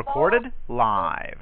Recorded live.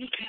Okay.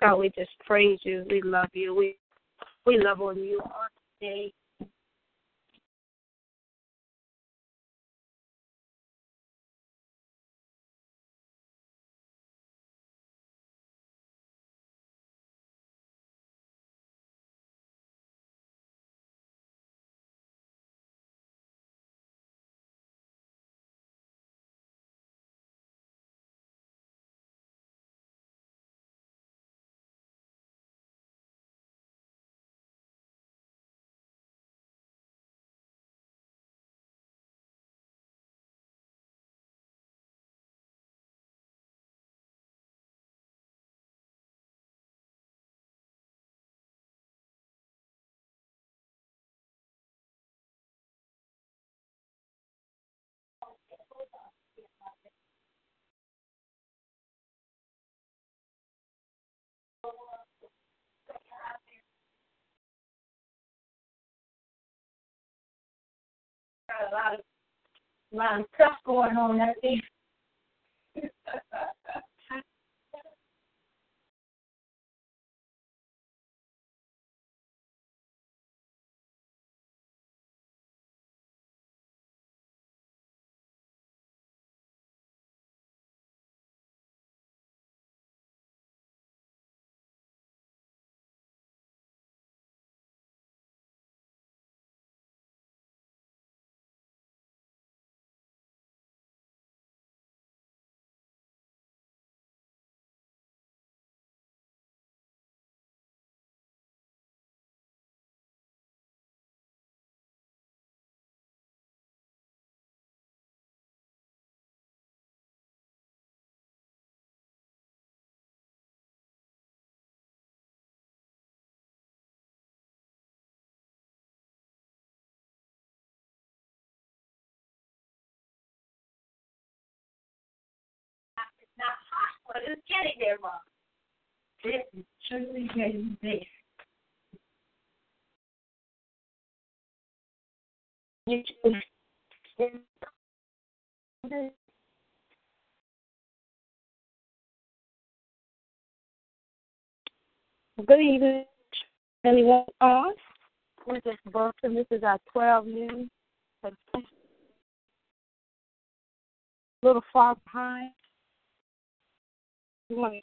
God, we just praise you. We love you. We we love on you on today. A lot of a lot of stuff going on that day. But it's getting there, Mom. It is truly getting there. Good evening, anyone on? This is Burton. This is our 12 noon. A little far behind. We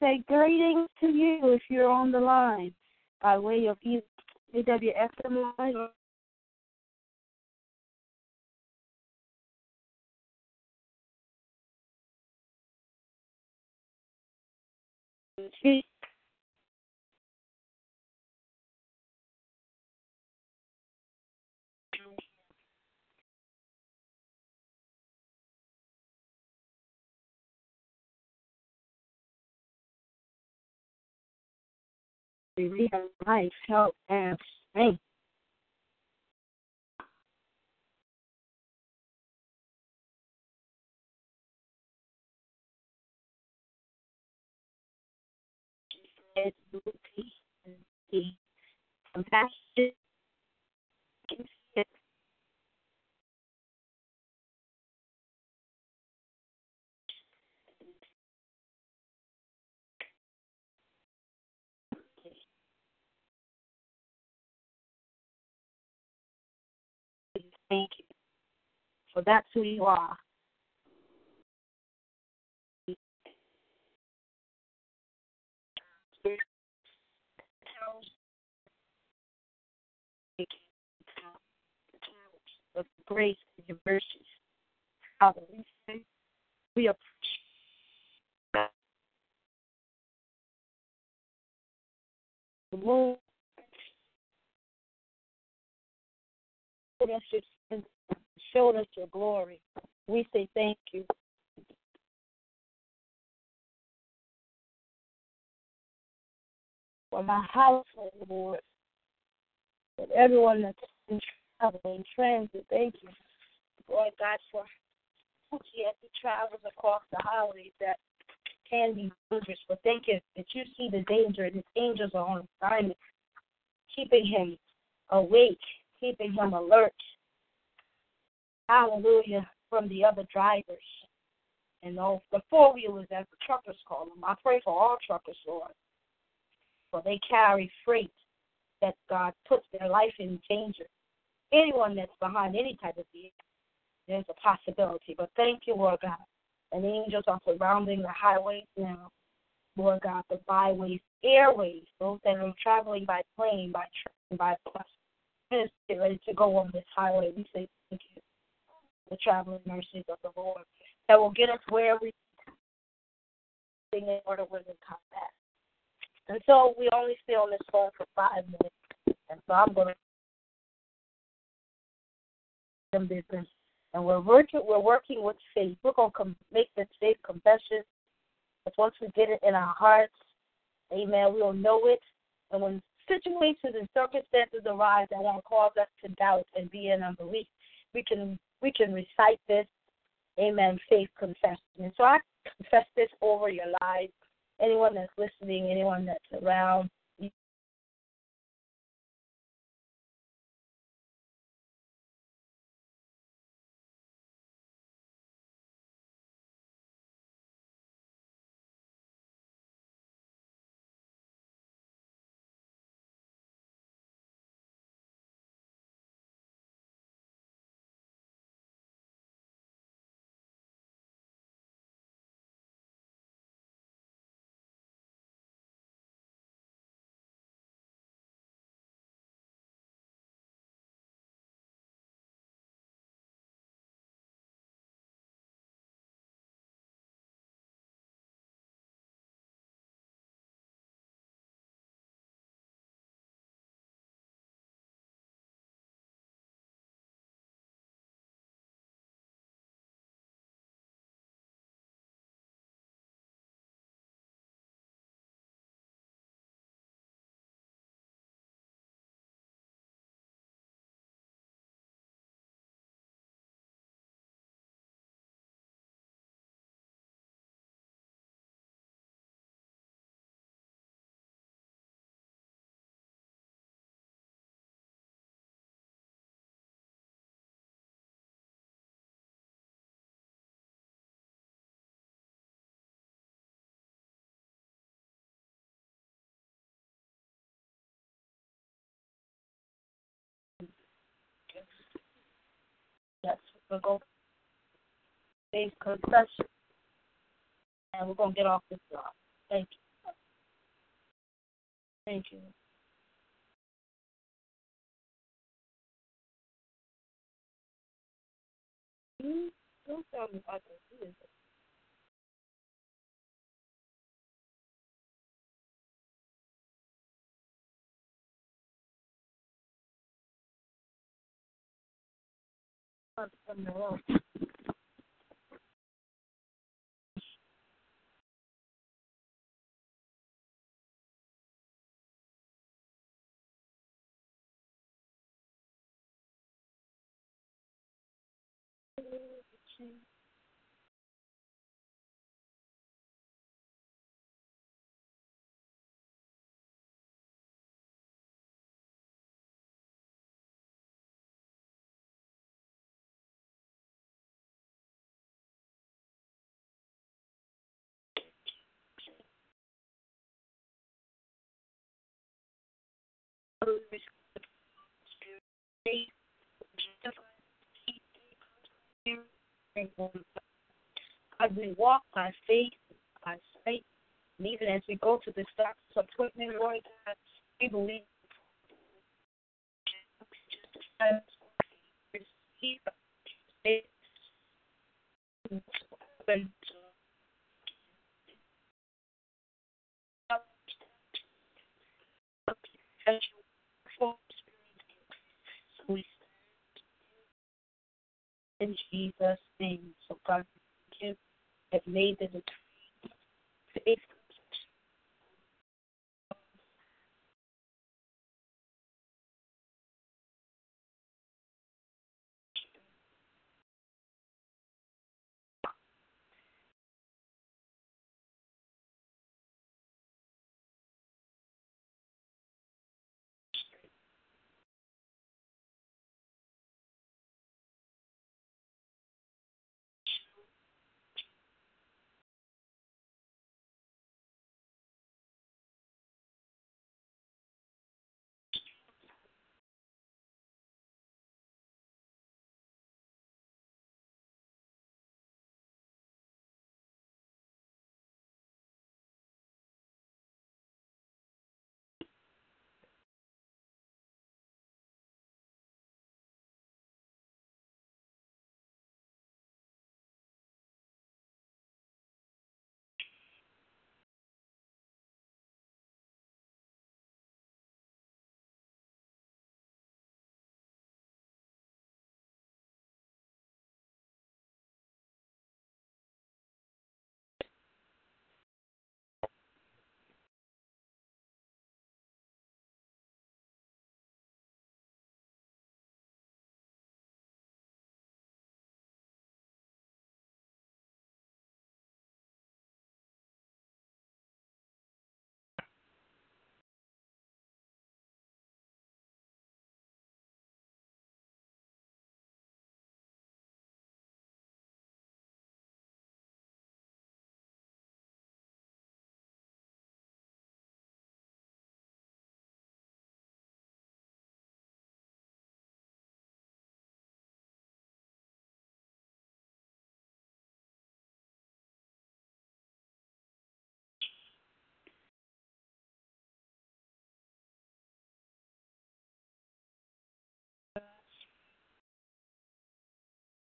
say greetings to you if you're on the line by way of either AWFM we have life, health, and strength. Compassion Thank you. So that's who you are. Of grace and your mercies. Father, we say we appreciate the and showed us your glory. We say thank you. For my household, Lord, and everyone that's in travel in transit, thank you, Lord God, for yes, the travels across the highways that can be dangerous. But thank you that you see the danger and his angels are on assignment, keeping him awake, keeping him alert, hallelujah, from the other drivers. and all the four wheelers as the truckers call them. I pray for all truckers, Lord. For they carry freight that God puts their life in danger. Anyone that's behind any type of vehicle, there's a possibility. But thank you, Lord God. And angels are surrounding the highways now. Lord God, the byways, airways, those that are traveling by plane, by train, by bus, ready to go on this highway. We say thank you. The traveling mercies of the Lord that will get us where we in order when we come back. And so we only stay on this phone for five minutes. And so I'm gonna some business. And we're working we're working with faith. We're gonna com- make this faith confession. But once we get it in our hearts, amen, we'll know it. And when situations and circumstances arise that will cause us to doubt and be in unbelief, we can we can recite this, amen, faith confession. And so I confess this over your lives. Anyone that's listening, anyone that's around, Yes, we're going to faith confession. And we're going to get off this job. Thank you. Thank you. Hmm? Don't tell me I can do this. Something As we walk by faith, by sight, and even as we go to the doctor's appointment, Lord God, we believe in Jesus' name. So God, you have made the decree.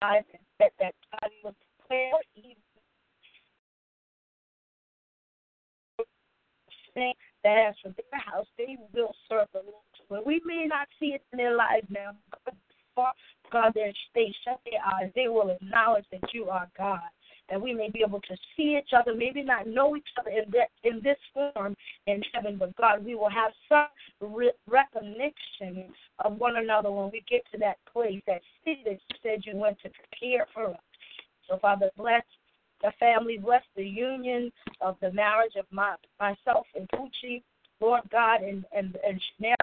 And that that God will declare even that as for their house, they will serve the Lord. But we may not see it in their lives now, God, they shut their eyes. They will acknowledge that you are God that we may be able to see each other, maybe not know each other in, that, in this form in heaven, but God, we will have some re- recognition of one another when we get to that place, that city that you said you went to prepare for us. So, Father, bless the family, bless the union of the marriage of my myself and Poochie, Lord God, and and and Chanel,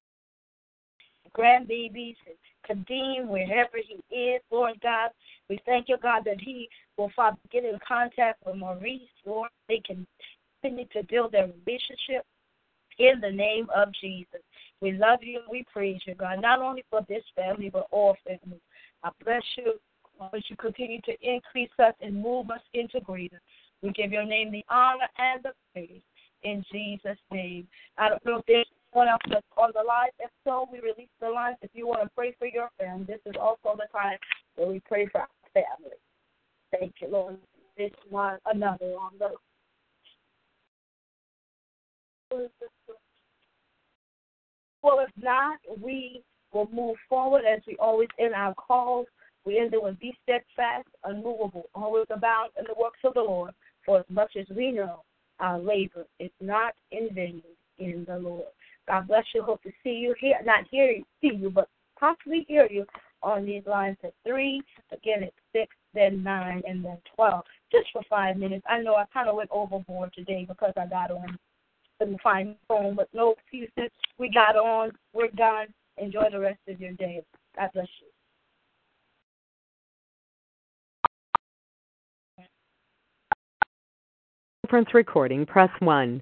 grandbabies, and Kadeem, wherever he is, Lord God. We thank you, God, that he will, Father, get in contact with Maurice, Lord. They can continue to build their relationship in the name of Jesus. We love you and we praise you, God, not only for this family, but all families. I bless you as you continue to increase us and move us into greater. We give your name the honor and the praise in Jesus' name. I don't know if there's else that's on the line. If so, we release the line. If you want to pray for your family, this is also the time where we pray for our family. Thank you, Lord. This one another on the well, if not, we will move forward as we always end our calls. We end it with be steadfast, unmovable, always abound in the works of the Lord. For as much as we know, our labor is not in vain in the Lord. God bless you. Hope to see you here, not hear you, see you, but possibly hear you on these lines at three, again at six, then nine, and then twelve, just for five minutes. I know I kind of went overboard today because I got on couldn't find phone, but no excuses. We got on. We're done. Enjoy the rest of your day. God bless you. Conference recording, press 1.